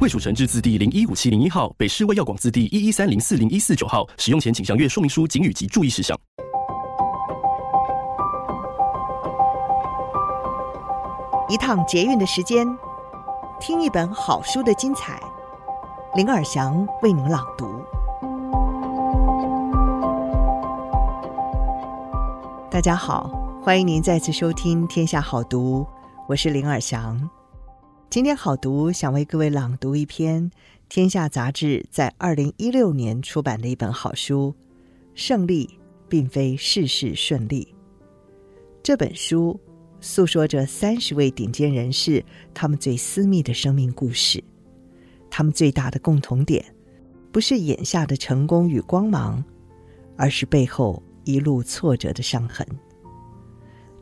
卫蜀成制字第零一五七零一号，北市卫药广字第一一三零四零一四九号。使用前请详阅说明书、警语及注意事项。一趟捷运的时间，听一本好书的精彩。林尔祥为您朗读。大家好，欢迎您再次收听《天下好读》，我是林尔祥。今天好读想为各位朗读一篇《天下》杂志在二零一六年出版的一本好书《胜利并非事事顺利》。这本书。诉说着三十位顶尖人士他们最私密的生命故事，他们最大的共同点，不是眼下的成功与光芒，而是背后一路挫折的伤痕。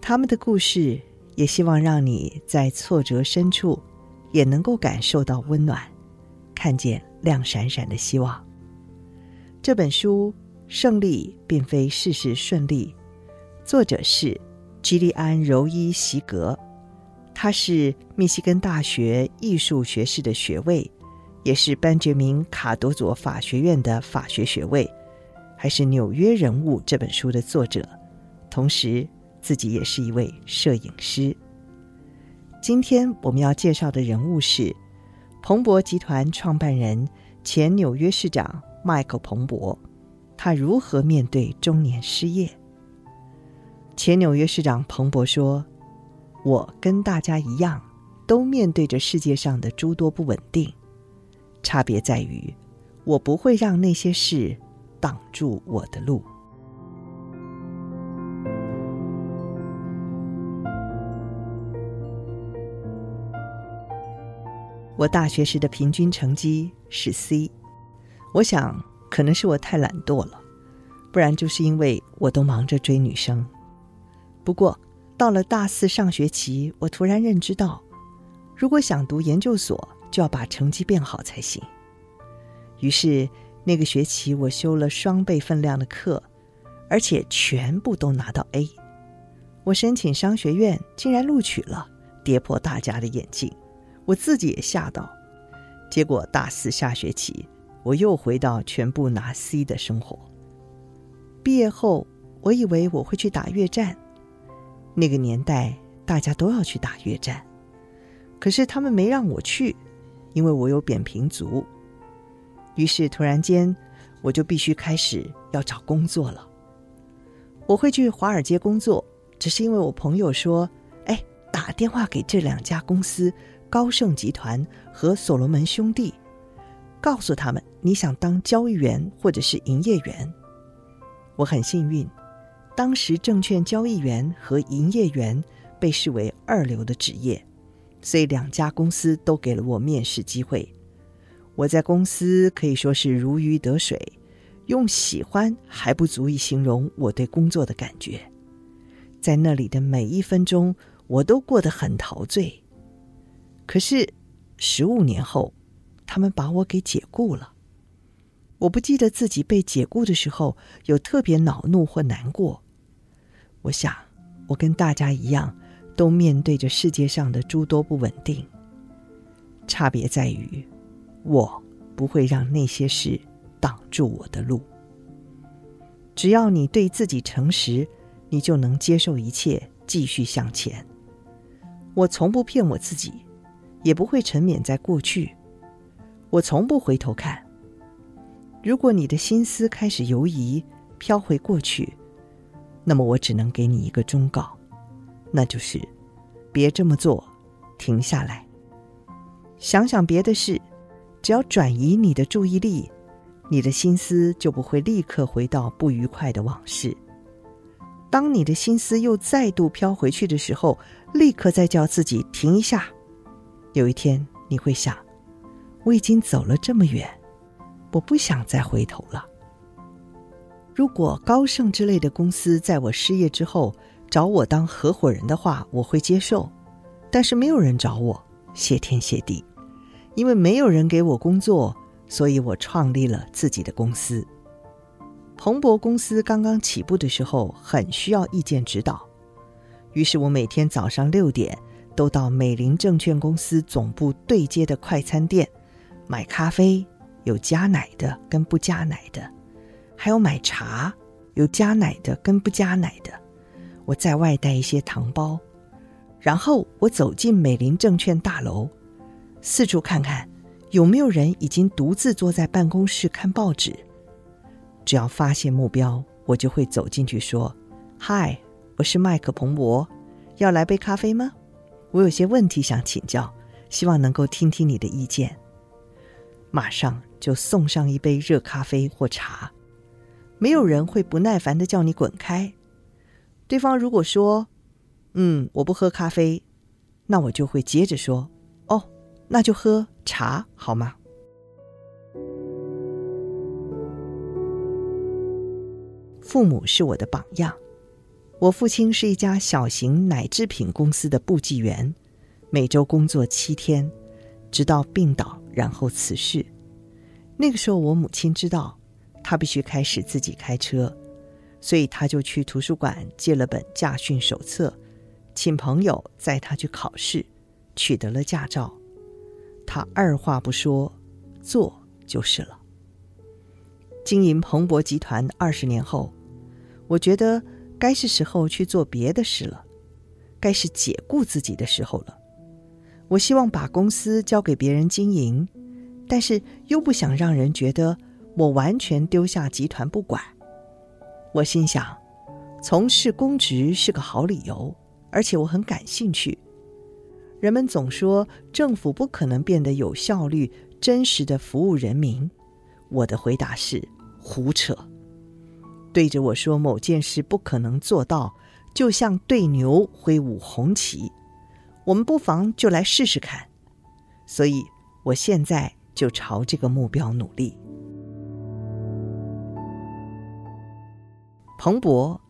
他们的故事也希望让你在挫折深处，也能够感受到温暖，看见亮闪闪的希望。这本书《胜利并非事事顺利》，作者是。吉利安·柔伊席格，他是密西根大学艺术学士的学位，也是班杰明·卡多佐法学院的法学学位，还是《纽约人物》这本书的作者，同时自己也是一位摄影师。今天我们要介绍的人物是彭博集团创办人、前纽约市长迈克·彭博，他如何面对中年失业？前纽约市长彭博说：“我跟大家一样，都面对着世界上的诸多不稳定，差别在于，我不会让那些事挡住我的路。”我大学时的平均成绩是 C，我想可能是我太懒惰了，不然就是因为我都忙着追女生。不过，到了大四上学期，我突然认知到，如果想读研究所，就要把成绩变好才行。于是，那个学期我修了双倍分量的课，而且全部都拿到 A。我申请商学院，竟然录取了，跌破大家的眼镜，我自己也吓到。结果大四下学期，我又回到全部拿 C 的生活。毕业后，我以为我会去打越战。那个年代，大家都要去打越战，可是他们没让我去，因为我有扁平足。于是突然间，我就必须开始要找工作了。我会去华尔街工作，只是因为我朋友说：“哎，打电话给这两家公司——高盛集团和所罗门兄弟，告诉他们你想当交易员或者是营业员。”我很幸运。当时证券交易员和营业员被视为二流的职业，所以两家公司都给了我面试机会。我在公司可以说是如鱼得水，用喜欢还不足以形容我对工作的感觉。在那里的每一分钟，我都过得很陶醉。可是十五年后，他们把我给解雇了。我不记得自己被解雇的时候有特别恼怒或难过。我想，我跟大家一样，都面对着世界上的诸多不稳定。差别在于，我不会让那些事挡住我的路。只要你对自己诚实，你就能接受一切，继续向前。我从不骗我自己，也不会沉湎在过去。我从不回头看。如果你的心思开始游移，飘回过去。那么我只能给你一个忠告，那就是别这么做，停下来，想想别的事。只要转移你的注意力，你的心思就不会立刻回到不愉快的往事。当你的心思又再度飘回去的时候，立刻再叫自己停一下。有一天你会想，我已经走了这么远，我不想再回头了。如果高盛之类的公司在我失业之后找我当合伙人的话，我会接受。但是没有人找我，谢天谢地，因为没有人给我工作，所以我创立了自己的公司。彭博公司刚刚起步的时候，很需要意见指导，于是我每天早上六点都到美林证券公司总部对接的快餐店买咖啡，有加奶的跟不加奶的。还有买茶，有加奶的跟不加奶的。我再外带一些糖包，然后我走进美林证券大楼，四处看看有没有人已经独自坐在办公室看报纸。只要发现目标，我就会走进去说：“嗨，我是麦克彭博，要来杯咖啡吗？我有些问题想请教，希望能够听听你的意见。”马上就送上一杯热咖啡或茶。没有人会不耐烦的叫你滚开。对方如果说：“嗯，我不喝咖啡”，那我就会接着说：“哦，那就喝茶好吗？”父母是我的榜样。我父亲是一家小型奶制品公司的部记员，每周工作七天，直到病倒，然后辞世。那个时候，我母亲知道。他必须开始自己开车，所以他就去图书馆借了本驾训手册，请朋友载他去考试，取得了驾照。他二话不说，做就是了。经营彭博集团二十年后，我觉得该是时候去做别的事了，该是解雇自己的时候了。我希望把公司交给别人经营，但是又不想让人觉得。我完全丢下集团不管，我心想，从事公职是个好理由，而且我很感兴趣。人们总说政府不可能变得有效率、真实的服务人民，我的回答是胡扯。对着我说某件事不可能做到，就像对牛挥舞红旗。我们不妨就来试试看。所以，我现在就朝这个目标努力。彭博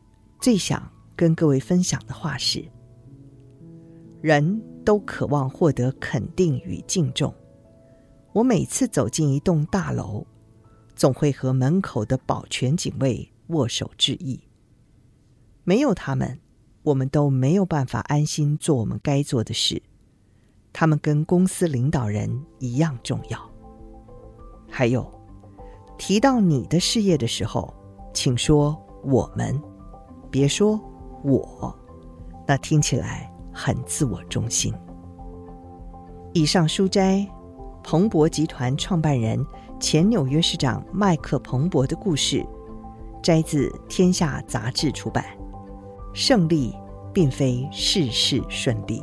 最想跟各位分享的话是：人都渴望获得肯定与敬重。我每次走进一栋大楼，总会和门口的保全警卫握手致意。没有他们，我们都没有办法安心做我们该做的事。他们跟公司领导人一样重要。还有，提到你的事业的时候，请说。我们，别说我，那听起来很自我中心。以上书摘，彭博集团创办人、前纽约市长麦克彭博的故事，摘自《天下杂志》出版。胜利并非事事顺利。